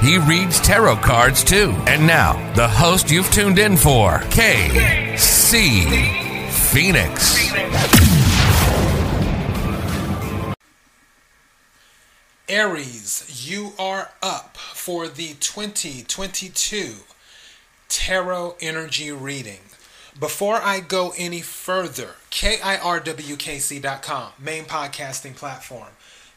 He reads tarot cards too. And now, the host you've tuned in for, KC Phoenix. Aries, you are up for the 2022 Tarot Energy Reading. Before I go any further, KIRWKC.com, main podcasting platform.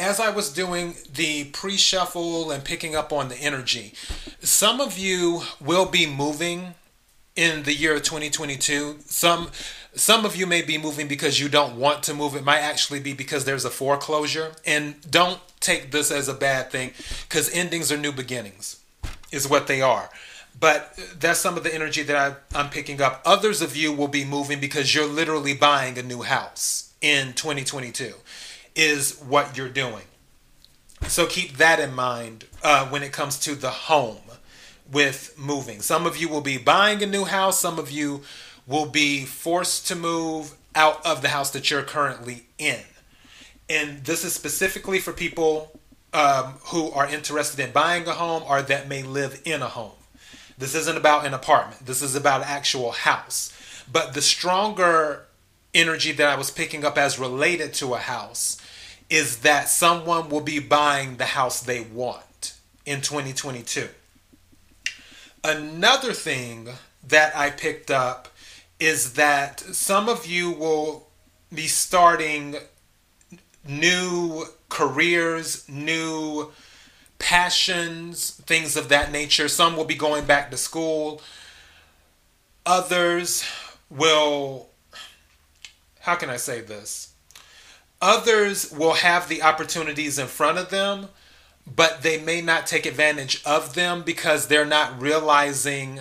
as I was doing the pre shuffle and picking up on the energy, some of you will be moving in the year of 2022. Some some of you may be moving because you don't want to move. It might actually be because there's a foreclosure. And don't take this as a bad thing because endings are new beginnings, is what they are. But that's some of the energy that I, I'm picking up. Others of you will be moving because you're literally buying a new house in 2022 is what you're doing. So keep that in mind uh, when it comes to the home with moving. Some of you will be buying a new house, some of you will be forced to move out of the house that you're currently in. And this is specifically for people um, who are interested in buying a home or that may live in a home. This isn't about an apartment, this is about an actual house. But the stronger energy that I was picking up as related to a house is that someone will be buying the house they want in 2022. Another thing that I picked up is that some of you will be starting new careers, new passions, things of that nature. Some will be going back to school. Others will, how can I say this? Others will have the opportunities in front of them, but they may not take advantage of them because they're not realizing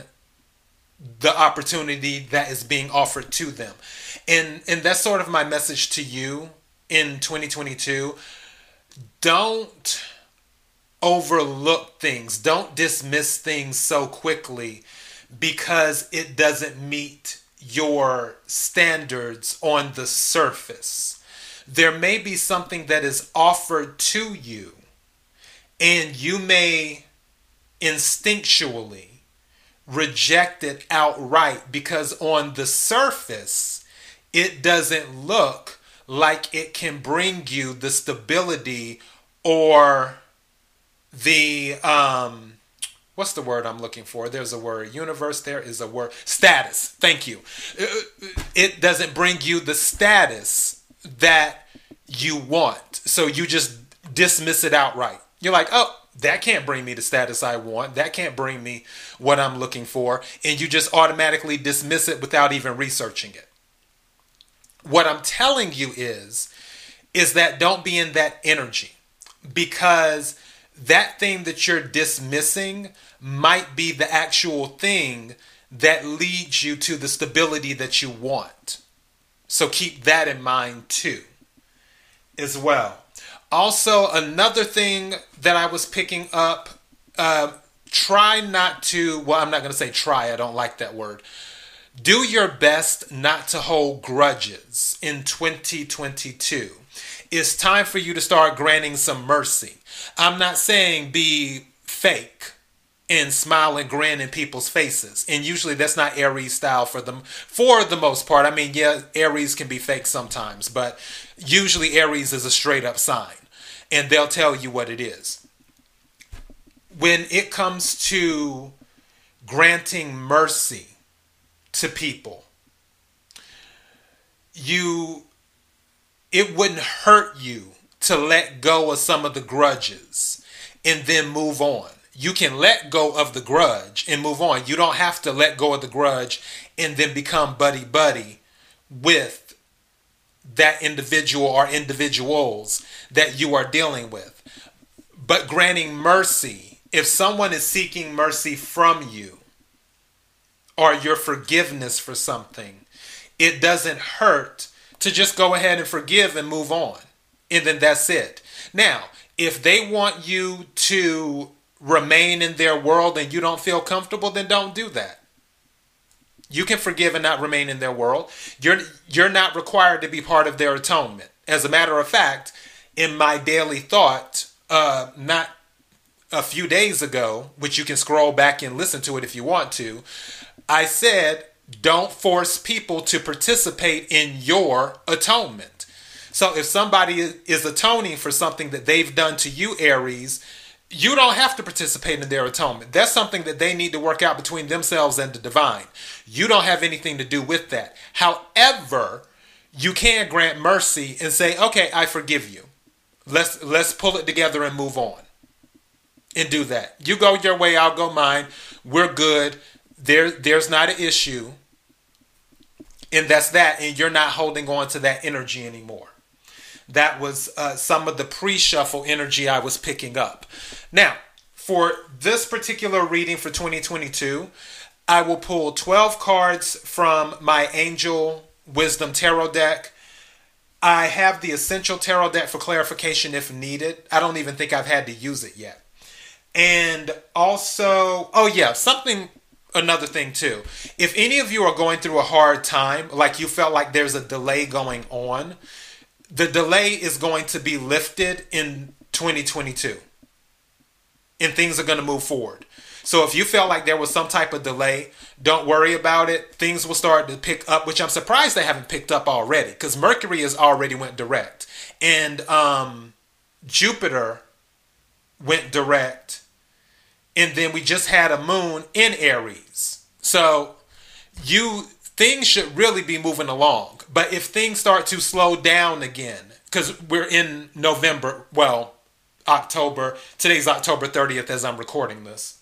the opportunity that is being offered to them. And and that's sort of my message to you in 2022. Don't overlook things. Don't dismiss things so quickly because it doesn't meet your standards on the surface there may be something that is offered to you, and you may instinctually reject it outright because on the surface, it doesn't look like it can bring you the stability or the um what's the word I'm looking for? There's a word. Universe, there is a word. Status. Thank you. It doesn't bring you the status that you want. So you just dismiss it outright. You're like, oh, that can't bring me the status I want. That can't bring me what I'm looking for. And you just automatically dismiss it without even researching it. What I'm telling you is, is that don't be in that energy because that thing that you're dismissing might be the actual thing that leads you to the stability that you want. So keep that in mind too, as well. Also, another thing that I was picking up uh, try not to, well, I'm not going to say try, I don't like that word. Do your best not to hold grudges in 2022. It's time for you to start granting some mercy. I'm not saying be fake and smile and grin in people's faces. And usually that's not Aries style for them for the most part. I mean, yeah, Aries can be fake sometimes, but usually Aries is a straight up sign. And they'll tell you what it is. When it comes to granting mercy to people, you it wouldn't hurt you to let go of some of the grudges and then move on. You can let go of the grudge and move on. You don't have to let go of the grudge and then become buddy buddy with that individual or individuals that you are dealing with. But granting mercy, if someone is seeking mercy from you or your forgiveness for something, it doesn't hurt to just go ahead and forgive and move on. And then that's it. Now, if they want you to remain in their world and you don't feel comfortable, then don't do that. You can forgive and not remain in their world. You're you're not required to be part of their atonement. As a matter of fact, in my daily thought, uh, not a few days ago, which you can scroll back and listen to it if you want to, I said, don't force people to participate in your atonement. So if somebody is atoning for something that they've done to you, Aries, you don't have to participate in their atonement. That's something that they need to work out between themselves and the divine. You don't have anything to do with that. However, you can grant mercy and say, "Okay, I forgive you. Let's let's pull it together and move on." And do that. You go your way, I'll go mine. We're good. There there's not an issue. And that's that and you're not holding on to that energy anymore. That was uh, some of the pre shuffle energy I was picking up. Now, for this particular reading for 2022, I will pull 12 cards from my Angel Wisdom Tarot deck. I have the Essential Tarot deck for clarification if needed. I don't even think I've had to use it yet. And also, oh yeah, something another thing too. If any of you are going through a hard time, like you felt like there's a delay going on, the delay is going to be lifted in 2022 and things are going to move forward. So if you felt like there was some type of delay, don't worry about it. Things will start to pick up, which I'm surprised they haven't picked up already because Mercury has already went direct and um, Jupiter went direct, and then we just had a moon in Aries. So you things should really be moving along. But if things start to slow down again, because we're in November, well, October, today's October 30th as I'm recording this.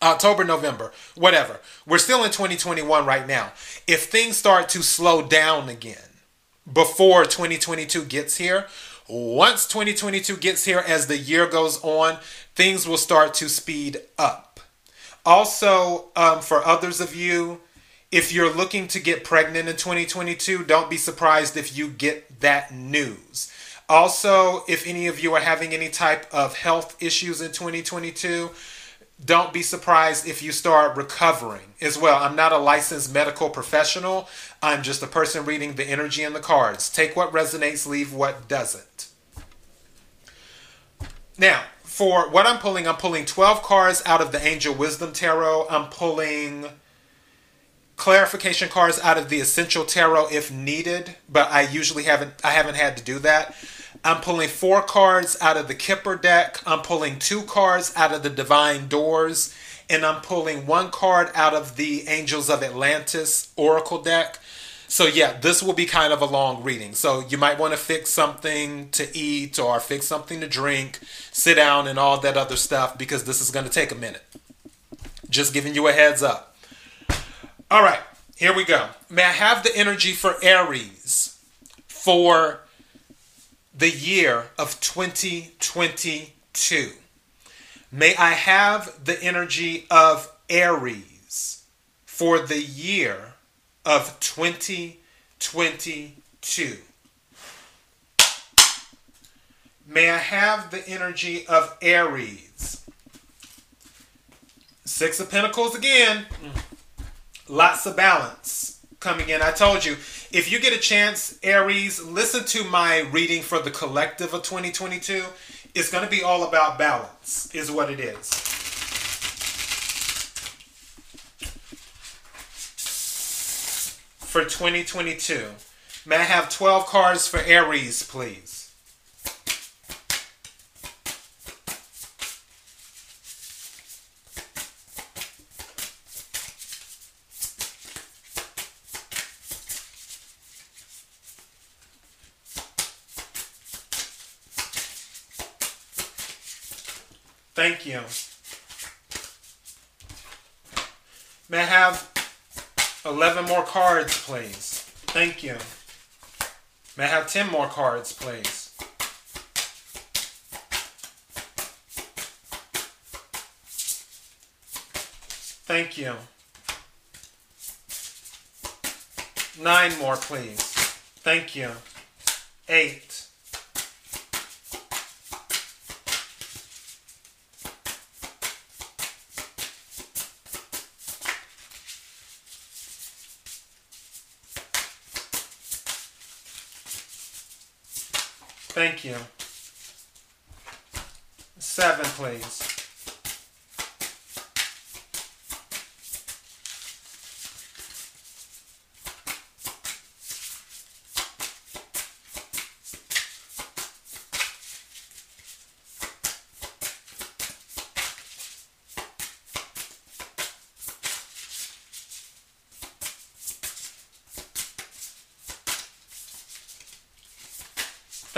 October, November, whatever. We're still in 2021 right now. If things start to slow down again before 2022 gets here, once 2022 gets here, as the year goes on, things will start to speed up. Also, um, for others of you if you're looking to get pregnant in 2022, don't be surprised if you get that news. Also, if any of you are having any type of health issues in 2022, don't be surprised if you start recovering as well. I'm not a licensed medical professional. I'm just a person reading the energy in the cards. Take what resonates, leave what doesn't. Now, for what I'm pulling, I'm pulling 12 cards out of the Angel Wisdom Tarot. I'm pulling clarification cards out of the essential tarot if needed, but I usually haven't I haven't had to do that. I'm pulling four cards out of the Kipper deck. I'm pulling two cards out of the Divine Doors, and I'm pulling one card out of the Angels of Atlantis Oracle deck. So yeah, this will be kind of a long reading. So you might want to fix something to eat or fix something to drink, sit down and all that other stuff because this is going to take a minute. Just giving you a heads up. All right, here we go. May I have the energy for Aries for the year of 2022? May I have the energy of Aries for the year of 2022? May I have the energy of Aries? Six of Pentacles again. Mm lots of balance coming in. I told you, if you get a chance, Aries, listen to my reading for the collective of 2022. It's going to be all about balance, is what it is. For 2022. May I have 12 cards for Aries, please? Thank you. May I have 11 more cards, please? Thank you. May I have 10 more cards, please? Thank you. Nine more, please. Thank you. Eight. Thank you. Seven, please.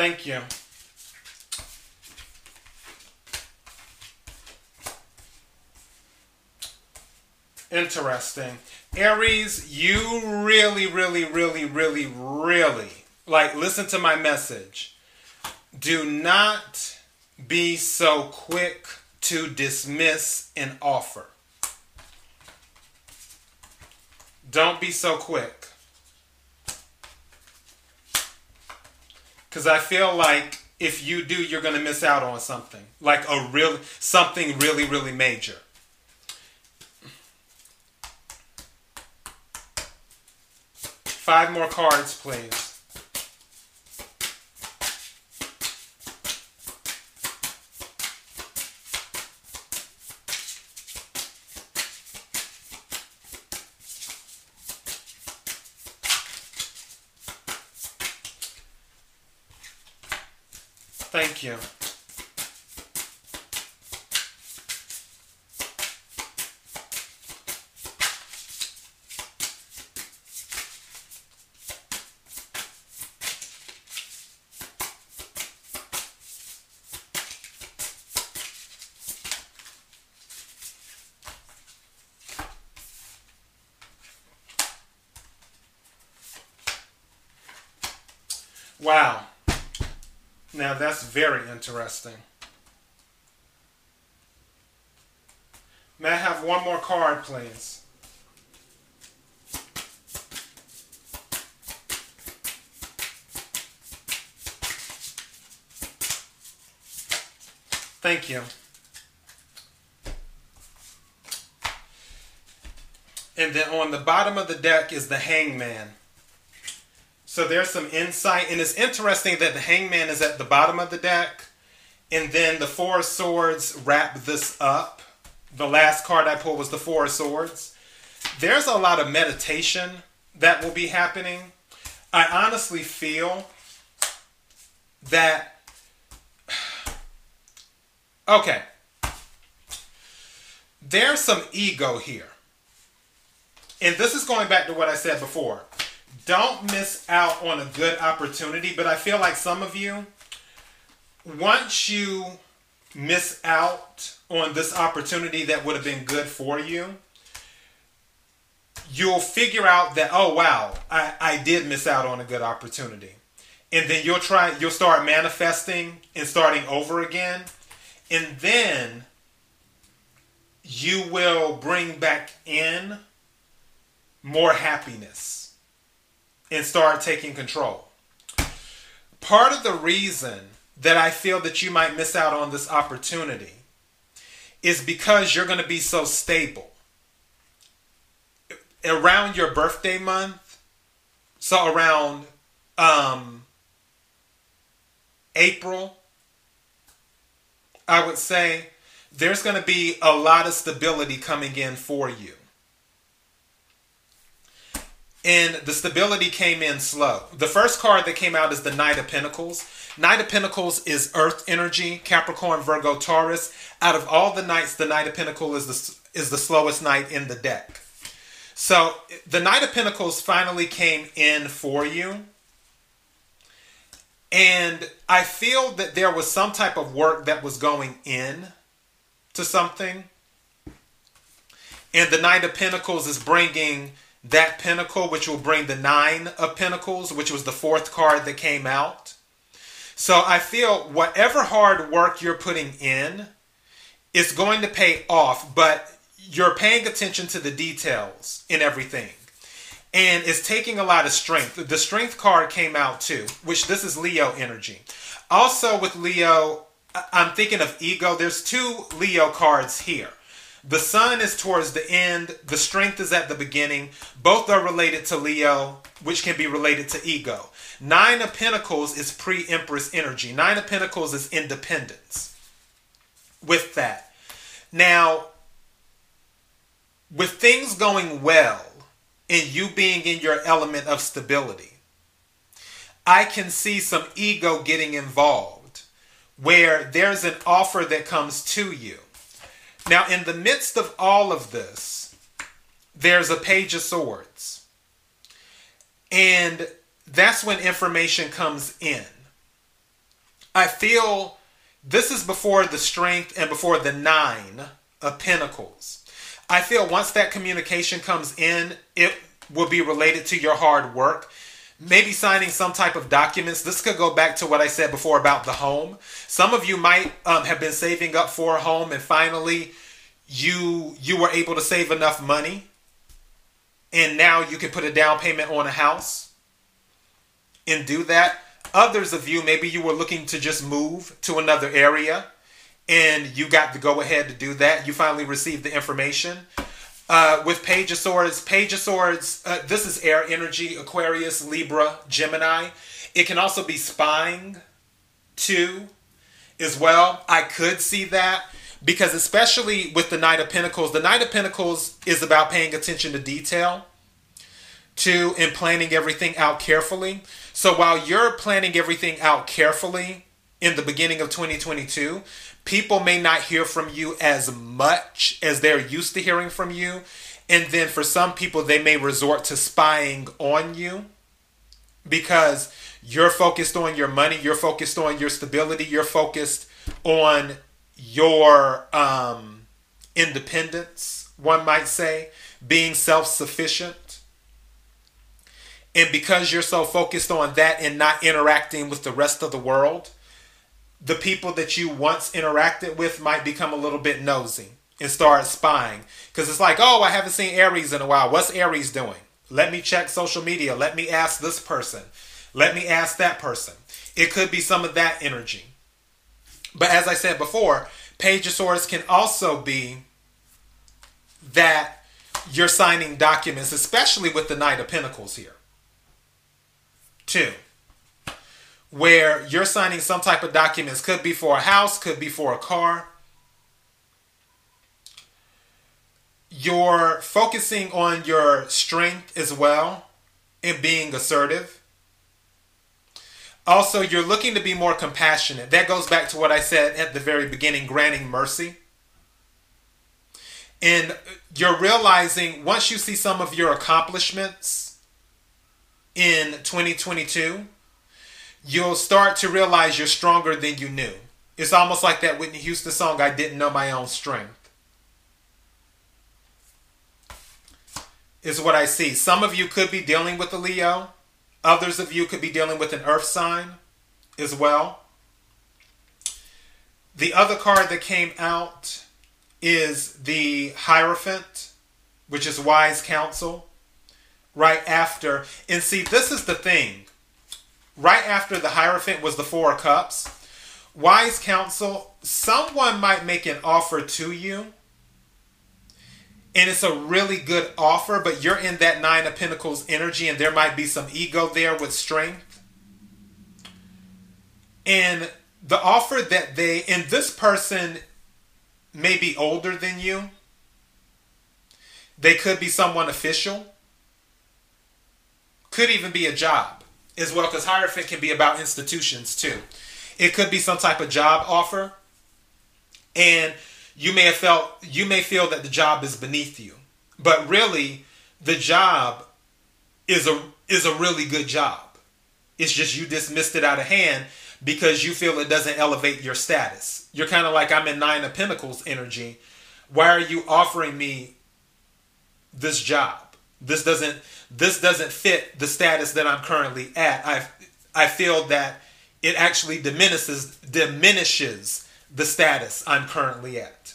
Thank you. Interesting. Aries, you really, really, really, really, really, like, listen to my message. Do not be so quick to dismiss an offer. Don't be so quick. Because I feel like if you do, you're going to miss out on something. Like a real, something really, really major. Five more cards, please. Thank you. Wow. Now that's very interesting. May I have one more card, please? Thank you. And then on the bottom of the deck is the hangman. So there's some insight, and it's interesting that the hangman is at the bottom of the deck, and then the four of swords wrap this up. The last card I pulled was the four of swords. There's a lot of meditation that will be happening. I honestly feel that okay there's some ego here and this is going back to what i said before don't miss out on a good opportunity. But I feel like some of you, once you miss out on this opportunity that would have been good for you, you'll figure out that, oh, wow, I, I did miss out on a good opportunity. And then you'll try, you'll start manifesting and starting over again. And then you will bring back in more happiness and start taking control. Part of the reason that I feel that you might miss out on this opportunity is because you're going to be so stable. Around your birthday month, so around um, April, I would say there's going to be a lot of stability coming in for you and the stability came in slow. The first card that came out is the Knight of Pentacles. Knight of Pentacles is Earth energy, Capricorn, Virgo, Taurus. Out of all the knights, the Knight of Pentacles is the is the slowest knight in the deck. So the Knight of Pentacles finally came in for you. And I feel that there was some type of work that was going in to something. And the Knight of Pentacles is bringing that pinnacle, which will bring the Nine of Pentacles, which was the fourth card that came out. So I feel whatever hard work you're putting in is going to pay off, but you're paying attention to the details in everything. And it's taking a lot of strength. The strength card came out too, which this is Leo energy. Also, with Leo, I'm thinking of ego. There's two Leo cards here. The sun is towards the end, the strength is at the beginning. Both are related to Leo, which can be related to ego. Nine of Pentacles is pre Empress energy, Nine of Pentacles is independence. With that. Now, with things going well and you being in your element of stability, I can see some ego getting involved where there's an offer that comes to you now, in the midst of all of this, there's a page of swords. And that's when information comes in. I feel this is before the strength and before the nine of pentacles. I feel once that communication comes in, it will be related to your hard work maybe signing some type of documents. This could go back to what I said before about the home. Some of you might um, have been saving up for a home, and finally, you you were able to save enough money, and now you can put a down payment on a house and do that. Others of you, maybe you were looking to just move to another area, and you got to go ahead to do that. You finally received the information uh, with Page of Swords. Page of Swords, uh, this is air energy, Aquarius, Libra, Gemini. It can also be spying too, as well. I could see that because, especially with the Knight of Pentacles, the Knight of Pentacles is about paying attention to detail, to and planning everything out carefully. So while you're planning everything out carefully in the beginning of 2022, people may not hear from you as much as they're used to hearing from you. And then for some people, they may resort to spying on you because you're focused on your money, you're focused on your stability, you're focused on your um, independence, one might say, being self sufficient. And because you're so focused on that and not interacting with the rest of the world, the people that you once interacted with might become a little bit nosy and start spying. Because it's like, oh, I haven't seen Aries in a while. What's Aries doing? Let me check social media. Let me ask this person. Let me ask that person. It could be some of that energy. But as I said before, Page of Swords can also be that you're signing documents, especially with the Knight of Pentacles here. Two, where you're signing some type of documents, could be for a house, could be for a car. You're focusing on your strength as well and being assertive. Also, you're looking to be more compassionate. That goes back to what I said at the very beginning granting mercy. And you're realizing once you see some of your accomplishments in 2022, you'll start to realize you're stronger than you knew. It's almost like that Whitney Houston song, I Didn't Know My Own Strength. Is what I see. Some of you could be dealing with a Leo. Others of you could be dealing with an earth sign as well. The other card that came out is the Hierophant, which is wise counsel, right after. And see, this is the thing. Right after the Hierophant was the Four of Cups. Wise counsel, someone might make an offer to you and it's a really good offer, but you're in that Nine of Pentacles energy, and there might be some ego there with strength. And the offer that they, and this person may be older than you, they could be someone official, could even be a job as well, because Hierophant can be about institutions too. It could be some type of job offer. And you may have felt you may feel that the job is beneath you but really the job is a is a really good job it's just you dismissed it out of hand because you feel it doesn't elevate your status. You're kind of like I'm in Nine of Pentacles energy. Why are you offering me this job? This doesn't this doesn't fit the status that I'm currently at. I I feel that it actually diminishes diminishes the status I'm currently at.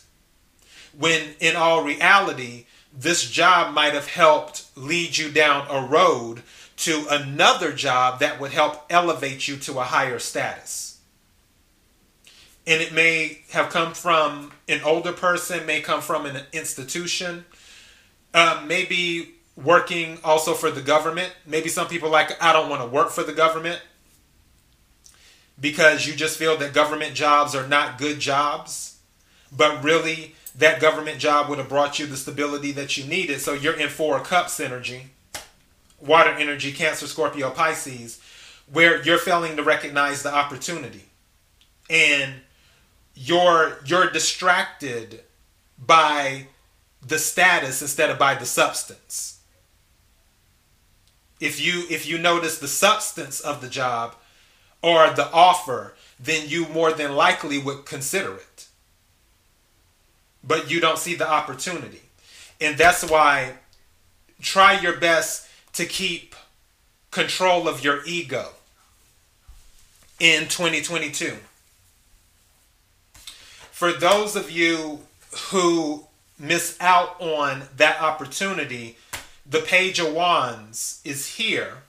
When in all reality, this job might have helped lead you down a road to another job that would help elevate you to a higher status. And it may have come from an older person, may come from an institution, uh, maybe working also for the government. Maybe some people like, I don't want to work for the government because you just feel that government jobs are not good jobs. But really, that government job would have brought you the stability that you needed. So you're in Four Cups energy, water energy, Cancer, Scorpio, Pisces, where you're failing to recognize the opportunity. And you're you're distracted by the status instead of by the substance. If you if you notice the substance of the job or the offer, then you more than likely would consider it but you don't see the opportunity. And that's why try your best to keep control of your ego in 2022. For those of you who miss out on that opportunity, the Page of Wands is here.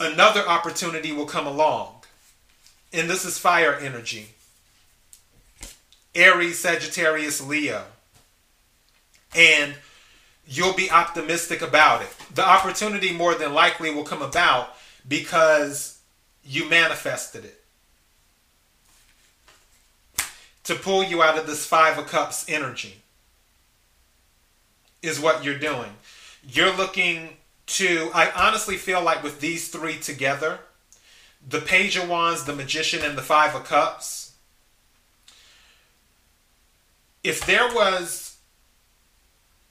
Another opportunity will come along. And this is fire energy. Aries, Sagittarius, Leo. And you'll be optimistic about it. The opportunity more than likely will come about because you manifested it. To pull you out of this Five of Cups energy is what you're doing. You're looking to, I honestly feel like with these three together, the Page of Wands, the Magician, and the Five of Cups, if there was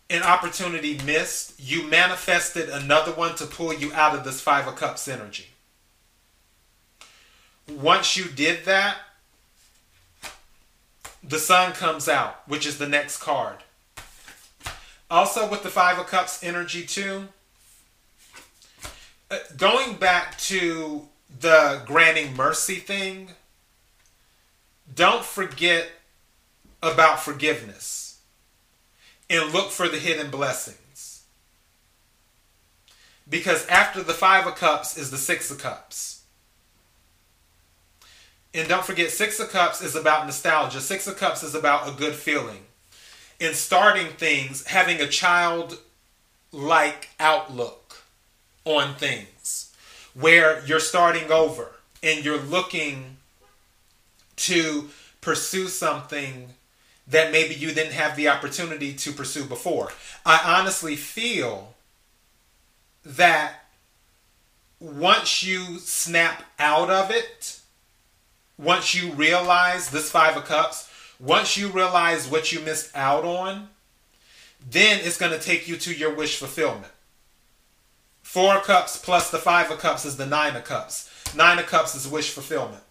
an opportunity missed, you manifested another one to pull you out of this Five of Cups energy. Once you did that, the sun comes out, which is the next card. Also, with the Five of Cups energy, too, uh, going back to the granting mercy thing, don't forget about forgiveness and look for the hidden blessings. Because after the Five of Cups is the Six of Cups. And don't forget, Six of Cups is about nostalgia. Six of Cups is about a good feeling. In starting things, having a child like outlook on things where you're starting over and you're looking to pursue something that maybe you didn't have the opportunity to pursue before. I honestly feel that once you snap out of it, once you realize this Five of Cups, once you realize what you missed out on, then it's going to take you to your wish fulfillment. Four cups plus the Five of Cups is the Nine of Cups. Nine of Cups is wish fulfillment,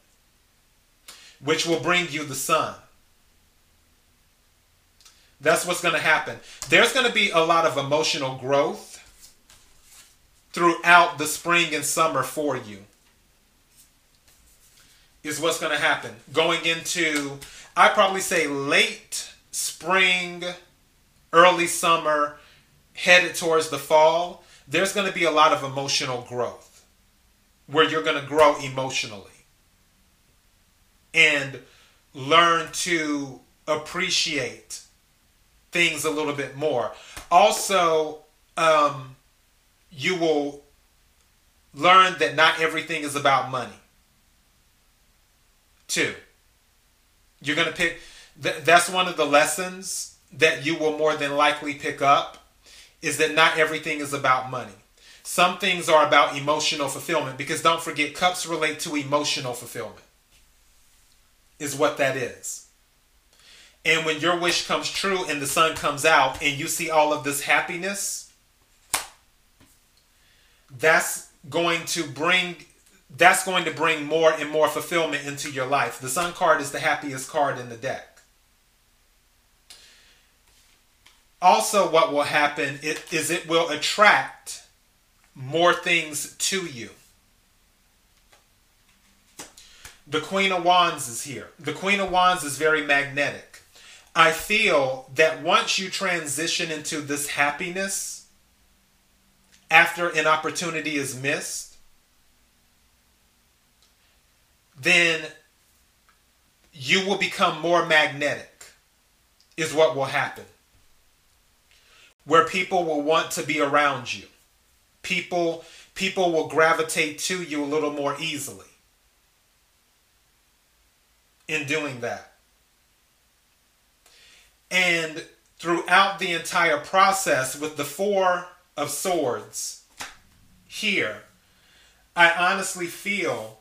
which will bring you the sun. That's what's going to happen. There's going to be a lot of emotional growth throughout the spring and summer for you. Is what's going to happen. Going into, I probably say late spring, early summer, headed towards the fall, there's going to be a lot of emotional growth where you're going to grow emotionally and learn to appreciate things a little bit more. Also, um, you will learn that not everything is about money. Two, you're going to pick, th- that's one of the lessons that you will more than likely pick up is that not everything is about money. Some things are about emotional fulfillment because don't forget, cups relate to emotional fulfillment, is what that is. And when your wish comes true and the sun comes out and you see all of this happiness, that's going to bring that's going to bring more and more fulfillment into your life. The Sun card is the happiest card in the deck. Also, what will happen is it will attract more things to you. The Queen of Wands is here. The Queen of Wands is very magnetic. I feel that once you transition into this happiness after an opportunity is missed, then you will become more magnetic, is what will happen. Where people will want to be around you. People, people will gravitate to you a little more easily in doing that. And throughout the entire process, with the Four of Swords here, I honestly feel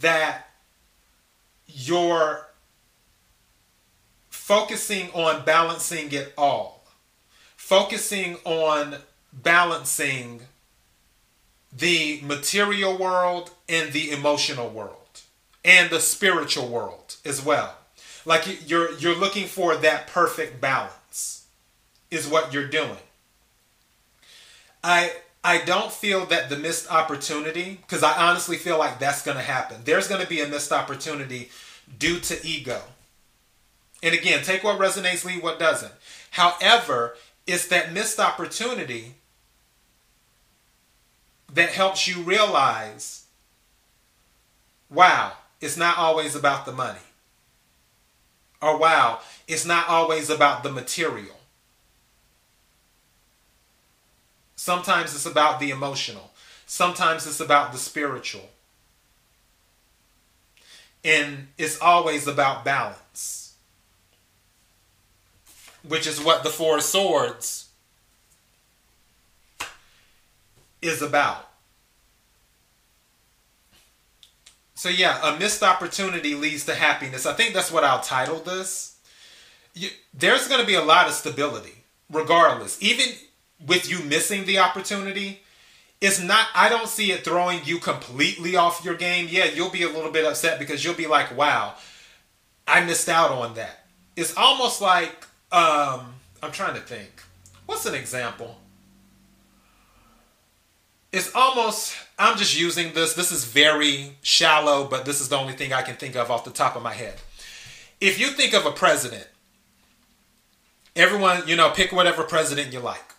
that you're focusing on balancing it all, focusing on balancing the material world and the emotional world and the spiritual world as well. Like you're you're looking for that perfect balance is what you're doing. I I don't feel that the missed opportunity, because I honestly feel like that's going to happen. There's going to be a missed opportunity due to ego. And again, take what resonates, leave what doesn't. However, it's that missed opportunity that helps you realize wow, it's not always about the money. Or wow, it's not always about the material. Sometimes it's about the emotional. Sometimes it's about the spiritual. And it's always about balance, which is what the Four Swords is about. So, yeah, a missed opportunity leads to happiness. I think that's what I'll title this. You, there's going to be a lot of stability, regardless. Even with you missing the opportunity, it's not I don't see it throwing you completely off your game. Yeah, you'll be a little bit upset because you'll be like, "Wow, I missed out on that." It's almost like um I'm trying to think. What's an example? It's almost I'm just using this. This is very shallow, but this is the only thing I can think of off the top of my head. If you think of a president, everyone, you know, pick whatever president you like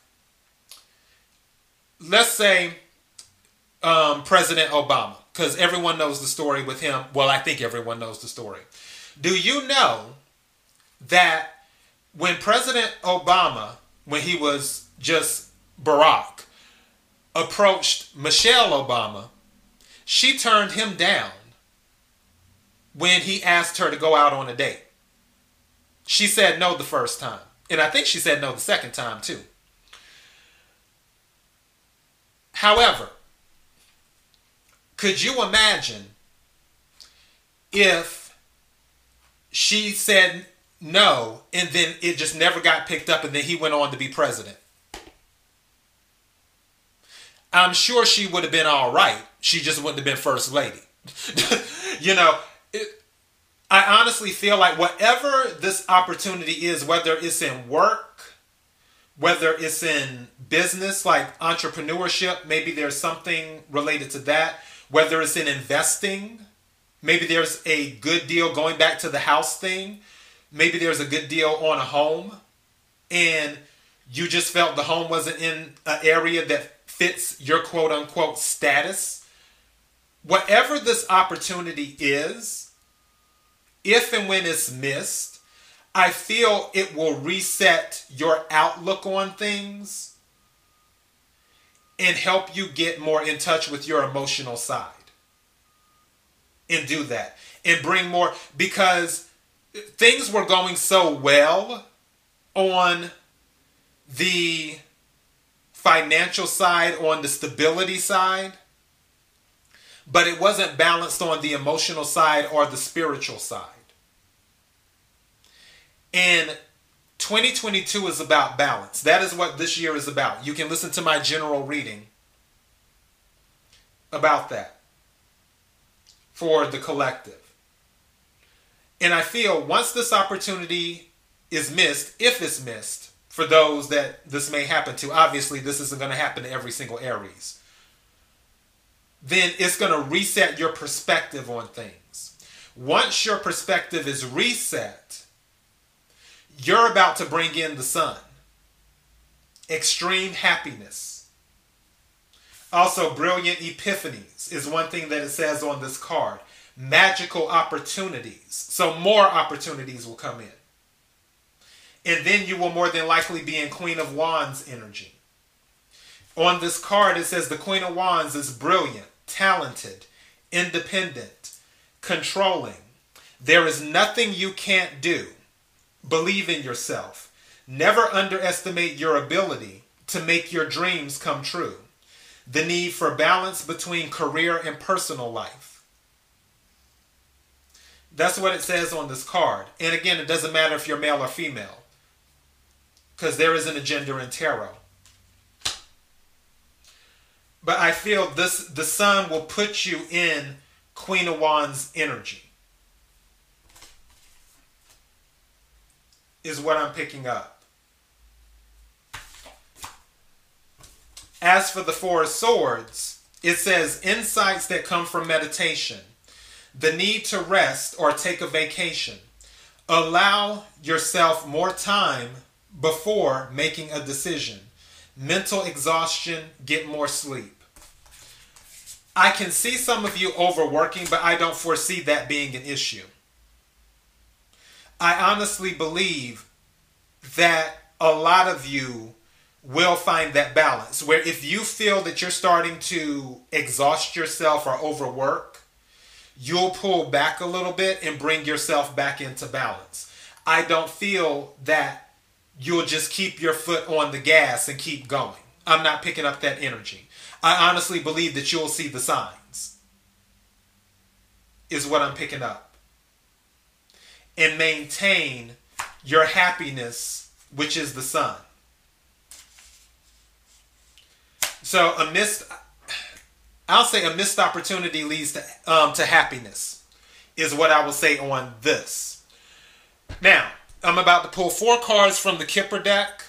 let's say um, President Obama, because everyone knows the story with him. Well, I think everyone knows the story. Do you know that when President Obama, when he was just Barack, approached Michelle Obama, she turned him down when he asked her to go out on a date. She said no the first time. And I think she said no the second time too. However, could you imagine if she said no and then it just never got picked up and then he went on to be president? I'm sure she would have been all right. She just wouldn't have been first lady. you know, it, I honestly feel like whatever this opportunity is, whether it's in work, whether it's in business like entrepreneurship, maybe there's something related to that, whether it's in investing, maybe there's a good deal going back to the house thing, maybe there's a good deal on a home, and you just felt the home wasn't in an area that fits your quote unquote status. Whatever this opportunity is, if and when it's missed, I feel it will reset your outlook on things and help you get more in touch with your emotional side. And do that. And bring more, because things were going so well on the financial side, on the stability side, but it wasn't balanced on the emotional side or the spiritual side. And 2022 is about balance. That is what this year is about. You can listen to my general reading about that. for the collective. And I feel once this opportunity is missed, if it's missed, for those that this may happen to, obviously this isn't going to happen to every single Aries, then it's going to reset your perspective on things. Once your perspective is reset, you're about to bring in the sun. Extreme happiness. Also, brilliant epiphanies is one thing that it says on this card magical opportunities. So more opportunities will come in. And then you will more than likely be in Queen of Wands energy. On this card, it says the Queen of Wands is brilliant, talented, independent, controlling. There is nothing you can't do. Believe in yourself. Never underestimate your ability to make your dreams come true. The need for balance between career and personal life that's what it says on this card. And again, it doesn't matter if you're male or female, because there isn't a gender in tarot. But I feel this the sun will put you in Queen of Wands energy. Is what I'm picking up. As for the Four of Swords, it says insights that come from meditation the need to rest or take a vacation. Allow yourself more time before making a decision. Mental exhaustion, get more sleep. I can see some of you overworking, but I don't foresee that being an issue. I honestly believe that a lot of you will find that balance where if you feel that you're starting to exhaust yourself or overwork, you'll pull back a little bit and bring yourself back into balance. I don't feel that you'll just keep your foot on the gas and keep going. I'm not picking up that energy. I honestly believe that you'll see the signs, is what I'm picking up. And maintain your happiness, which is the sun. So, amidst I'll say a missed opportunity leads to um, to happiness, is what I will say on this. Now, I'm about to pull four cards from the Kipper deck.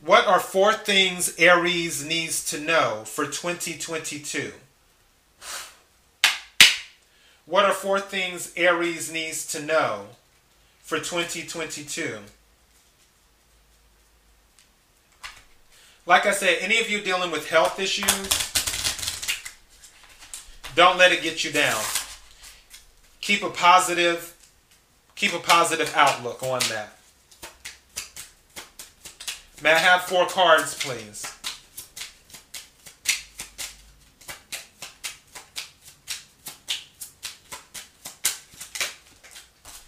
What are four things Aries needs to know for 2022? What are four things Aries needs to know for 2022? Like I said, any of you dealing with health issues, don't let it get you down. Keep a positive, keep a positive outlook on that. May I have four cards, please?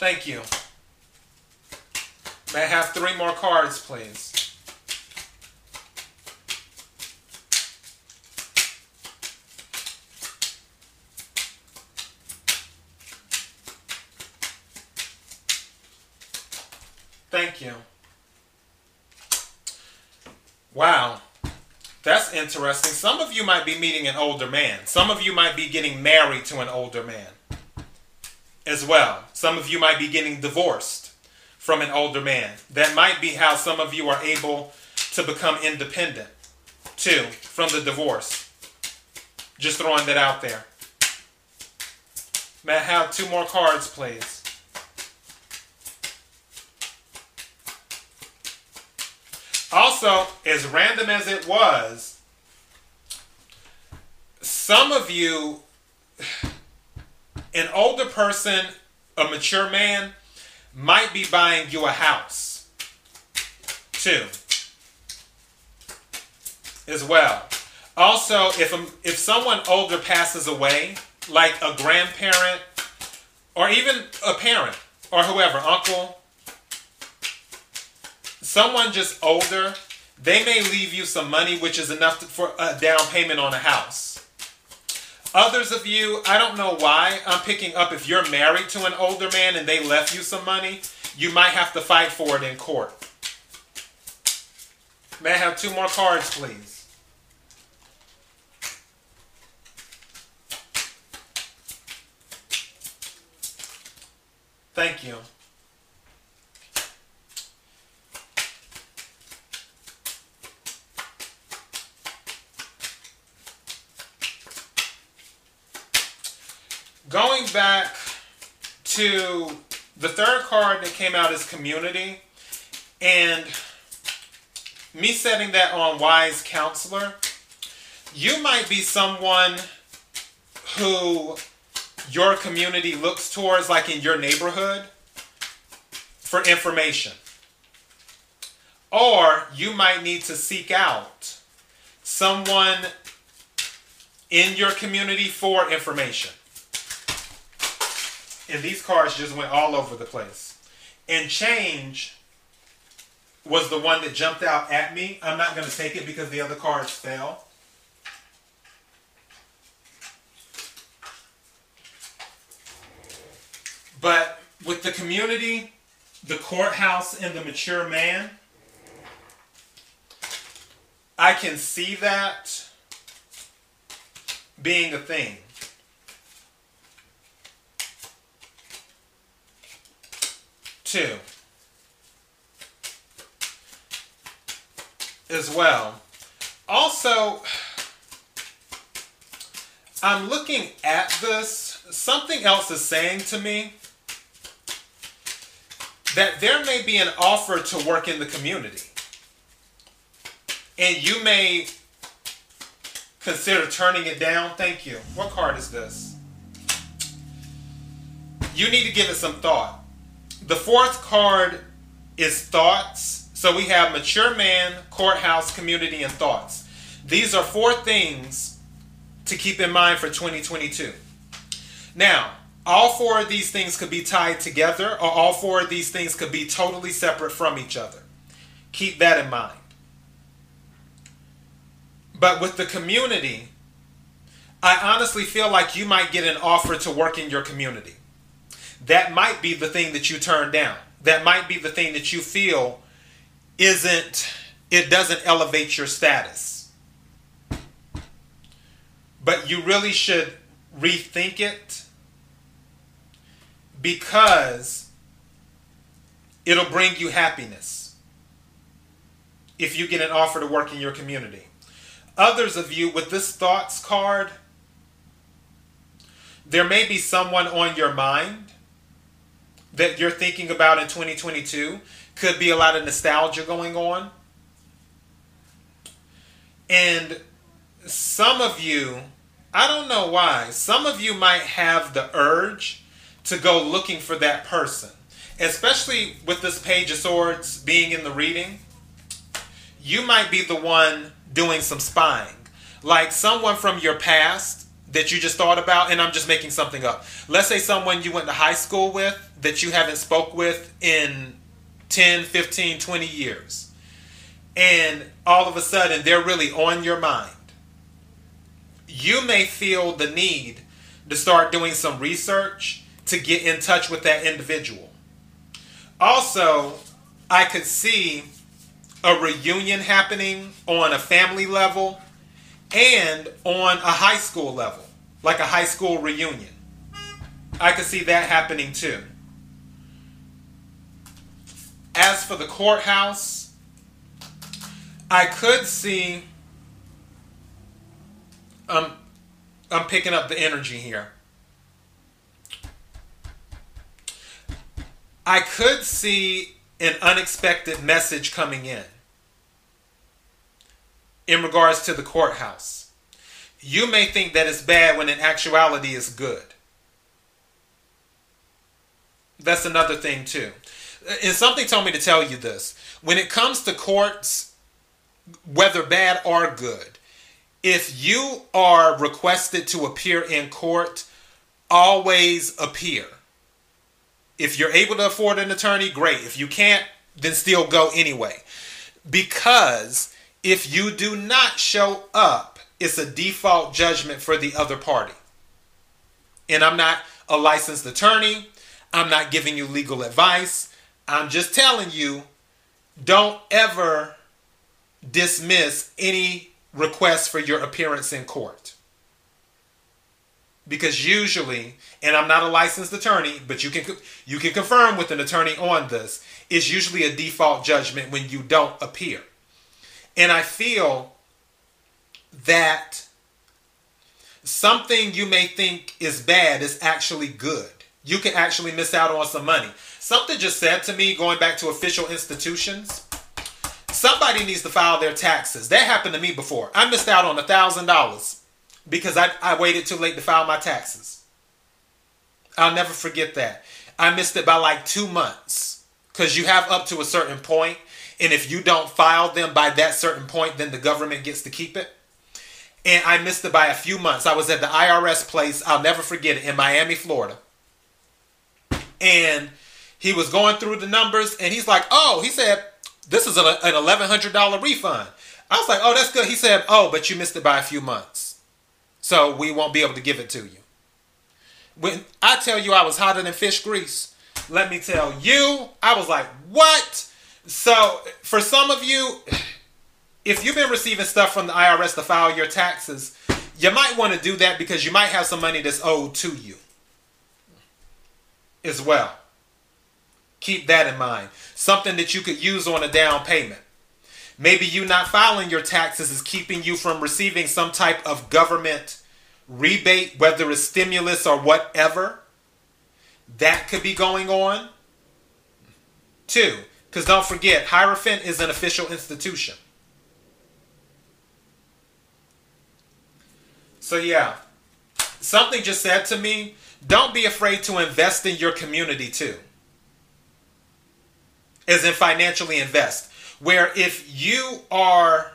Thank you. May I have three more cards, please? Thank you. Wow. That's interesting. Some of you might be meeting an older man. Some of you might be getting married to an older man as well. Some of you might be getting divorced from an older man. That might be how some of you are able to become independent too from the divorce. Just throwing that out there. May I have two more cards, please? Also, as random as it was, some of you, an older person, a mature man, might be buying you a house too, as well. Also, if if someone older passes away, like a grandparent or even a parent or whoever, uncle, someone just older, they may leave you some money, which is enough for a down payment on a house. Others of you, I don't know why, I'm picking up if you're married to an older man and they left you some money, you might have to fight for it in court. May I have two more cards, please? Thank you. Going back to the third card that came out is community, and me setting that on wise counselor, you might be someone who your community looks towards, like in your neighborhood, for information. Or you might need to seek out someone in your community for information. And these cards just went all over the place. And change was the one that jumped out at me. I'm not going to take it because the other cards fell. But with the community, the courthouse, and the mature man, I can see that being a thing. Two. As well. Also, I'm looking at this. Something else is saying to me that there may be an offer to work in the community. And you may consider turning it down. Thank you. What card is this? You need to give it some thought. The fourth card is thoughts. So we have mature man, courthouse, community, and thoughts. These are four things to keep in mind for 2022. Now, all four of these things could be tied together, or all four of these things could be totally separate from each other. Keep that in mind. But with the community, I honestly feel like you might get an offer to work in your community. That might be the thing that you turn down. That might be the thing that you feel isn't, it doesn't elevate your status. But you really should rethink it because it'll bring you happiness if you get an offer to work in your community. Others of you with this thoughts card, there may be someone on your mind that you're thinking about in 2022. Could be a lot of nostalgia going on. And some of you, I don't know why, some of you might have the urge to go looking for that person. Especially with this Page of Swords being in the reading, you might be the one doing some spying. Like someone from your past that you just thought about, and I'm just making something up. Let's say someone you went to high school with that you haven't spoke with in 10, 15, 20 years. And all of a sudden they're really on your mind. You may feel the need to start doing some research to get in touch with that individual. Also, I could see a reunion happening on a family level and on a high school level, like a high school reunion. I could see that happening too. As for the courthouse, I could see um, I'm picking up the energy here. I could see an unexpected message coming in in regards to the courthouse. You may think that it's bad when in actuality it's good. That's another thing, too. And something told me to tell you this. When it comes to courts, whether bad or good, if you are requested to appear in court, always appear if you're able to afford an attorney, great. If you can't, then still go anyway. Because if you do not show up, it's a default judgment for the other party. And I'm not a licensed attorney. I'm not giving you legal advice. I'm just telling you don't ever dismiss any request for your appearance in court. because usually, and I'm not a licensed attorney, but you can you can confirm with an attorney on this, it's usually a default judgment when you don't appear. And I feel that something you may think is bad is actually good. You can actually miss out on some money. Something just said to me going back to official institutions. Somebody needs to file their taxes. That happened to me before. I missed out on a thousand dollars because I, I waited too late to file my taxes. I'll never forget that. I missed it by like two months because you have up to a certain point, and if you don't file them by that certain point, then the government gets to keep it. And I missed it by a few months. I was at the IRS place, I'll never forget it, in Miami, Florida. And he was going through the numbers, and he's like, Oh, he said, this is an $1,100 refund. I was like, Oh, that's good. He said, Oh, but you missed it by a few months. So we won't be able to give it to you. When I tell you I was hotter than fish grease, let me tell you, I was like, what? So for some of you, if you've been receiving stuff from the IRS to file your taxes, you might want to do that because you might have some money that's owed to you as well. Keep that in mind. Something that you could use on a down payment. Maybe you not filing your taxes is keeping you from receiving some type of government rebate, whether it's stimulus or whatever. That could be going on. Two, because don't forget, Hierophant is an official institution. So, yeah, something just said to me don't be afraid to invest in your community too as in financially invest. Where if you are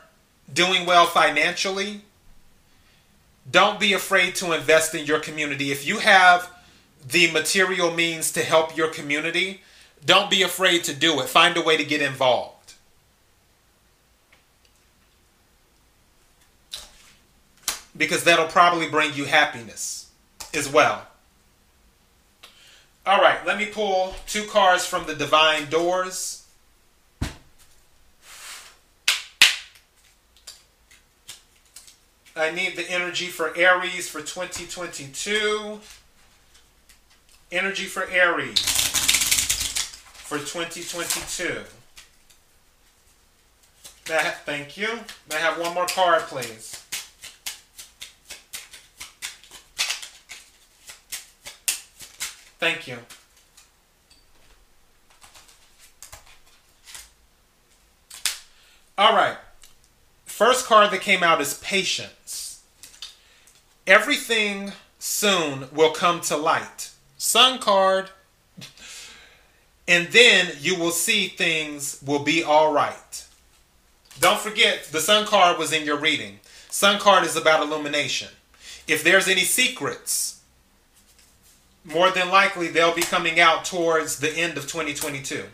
doing well financially, don't be afraid to invest in your community. If you have the material means to help your community, don't be afraid to do it. Find a way to get involved. Because that'll probably bring you happiness as well. All right, let me pull two cards from the Divine Doors. I need the energy for Aries for 2022. Energy for Aries for 2022. That, thank you. May I have one more card, please? Thank you. All right. First card that came out is Patience. Everything soon will come to light. Sun card. And then you will see things will be all right. Don't forget, the Sun card was in your reading. Sun card is about illumination. If there's any secrets, more than likely they'll be coming out towards the end of 2022.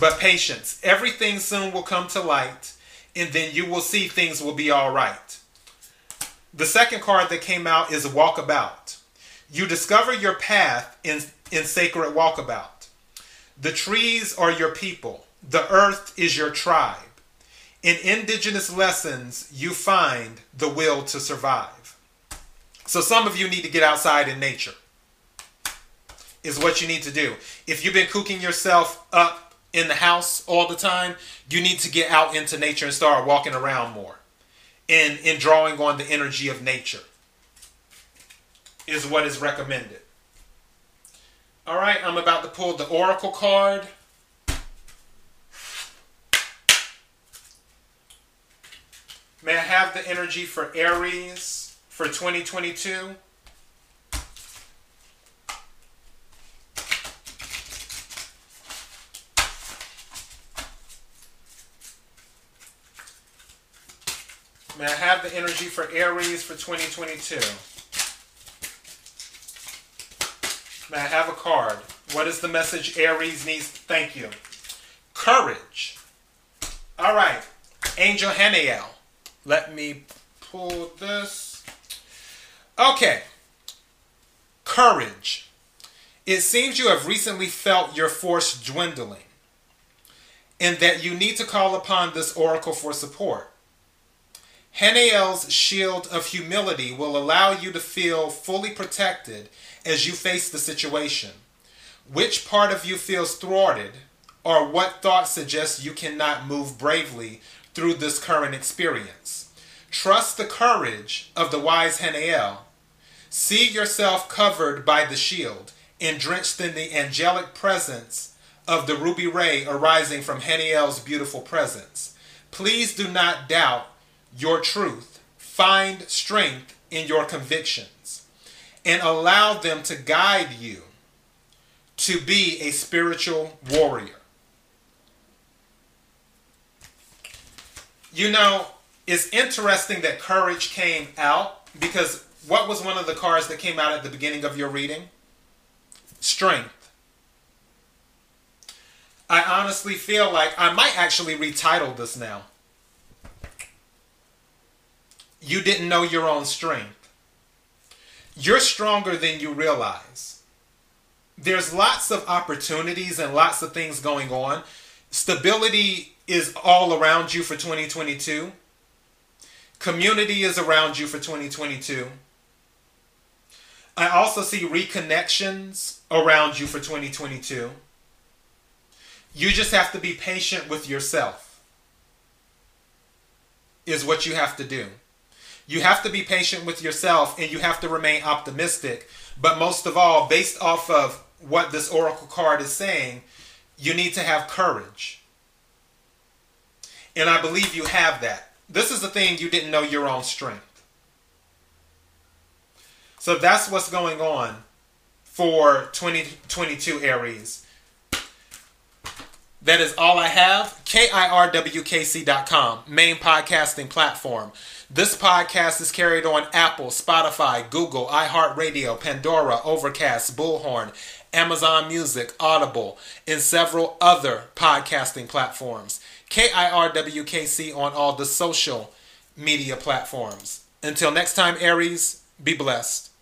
But patience. Everything soon will come to light, and then you will see things will be all right. The second card that came out is Walkabout. You discover your path in, in sacred walkabout. The trees are your people, the earth is your tribe. In indigenous lessons, you find the will to survive. So some of you need to get outside in nature. Is what you need to do. If you've been cooking yourself up in the house all the time, you need to get out into nature and start walking around more. And in drawing on the energy of nature is what is recommended. All right, I'm about to pull the oracle card. May I have the energy for Aries? For 2022. May I have the energy for Aries for 2022? May I have a card? What is the message Aries needs? Thank you. Courage. All right. Angel Haniel. Let me pull this. Okay. Courage. It seems you have recently felt your force dwindling and that you need to call upon this oracle for support. Haniel's shield of humility will allow you to feel fully protected as you face the situation. Which part of you feels thwarted, or what thought suggests you cannot move bravely through this current experience? Trust the courage of the wise Haniel. See yourself covered by the shield and drenched in the angelic presence of the ruby ray arising from Haniel's beautiful presence. Please do not doubt your truth. Find strength in your convictions and allow them to guide you to be a spiritual warrior. You know, it's interesting that courage came out because what was one of the cards that came out at the beginning of your reading? Strength. I honestly feel like I might actually retitle this now. You didn't know your own strength. You're stronger than you realize. There's lots of opportunities and lots of things going on. Stability is all around you for 2022. Community is around you for 2022. I also see reconnections around you for 2022. You just have to be patient with yourself, is what you have to do. You have to be patient with yourself and you have to remain optimistic. But most of all, based off of what this oracle card is saying, you need to have courage. And I believe you have that. This is the thing you didn't know your own strength. So that's what's going on for 2022 Aries. That is all I have. KIRWKC.com, main podcasting platform. This podcast is carried on Apple, Spotify, Google, iHeartRadio, Pandora, Overcast, Bullhorn, Amazon Music, Audible, and several other podcasting platforms. KIRWKC on all the social media platforms. Until next time, Aries, be blessed.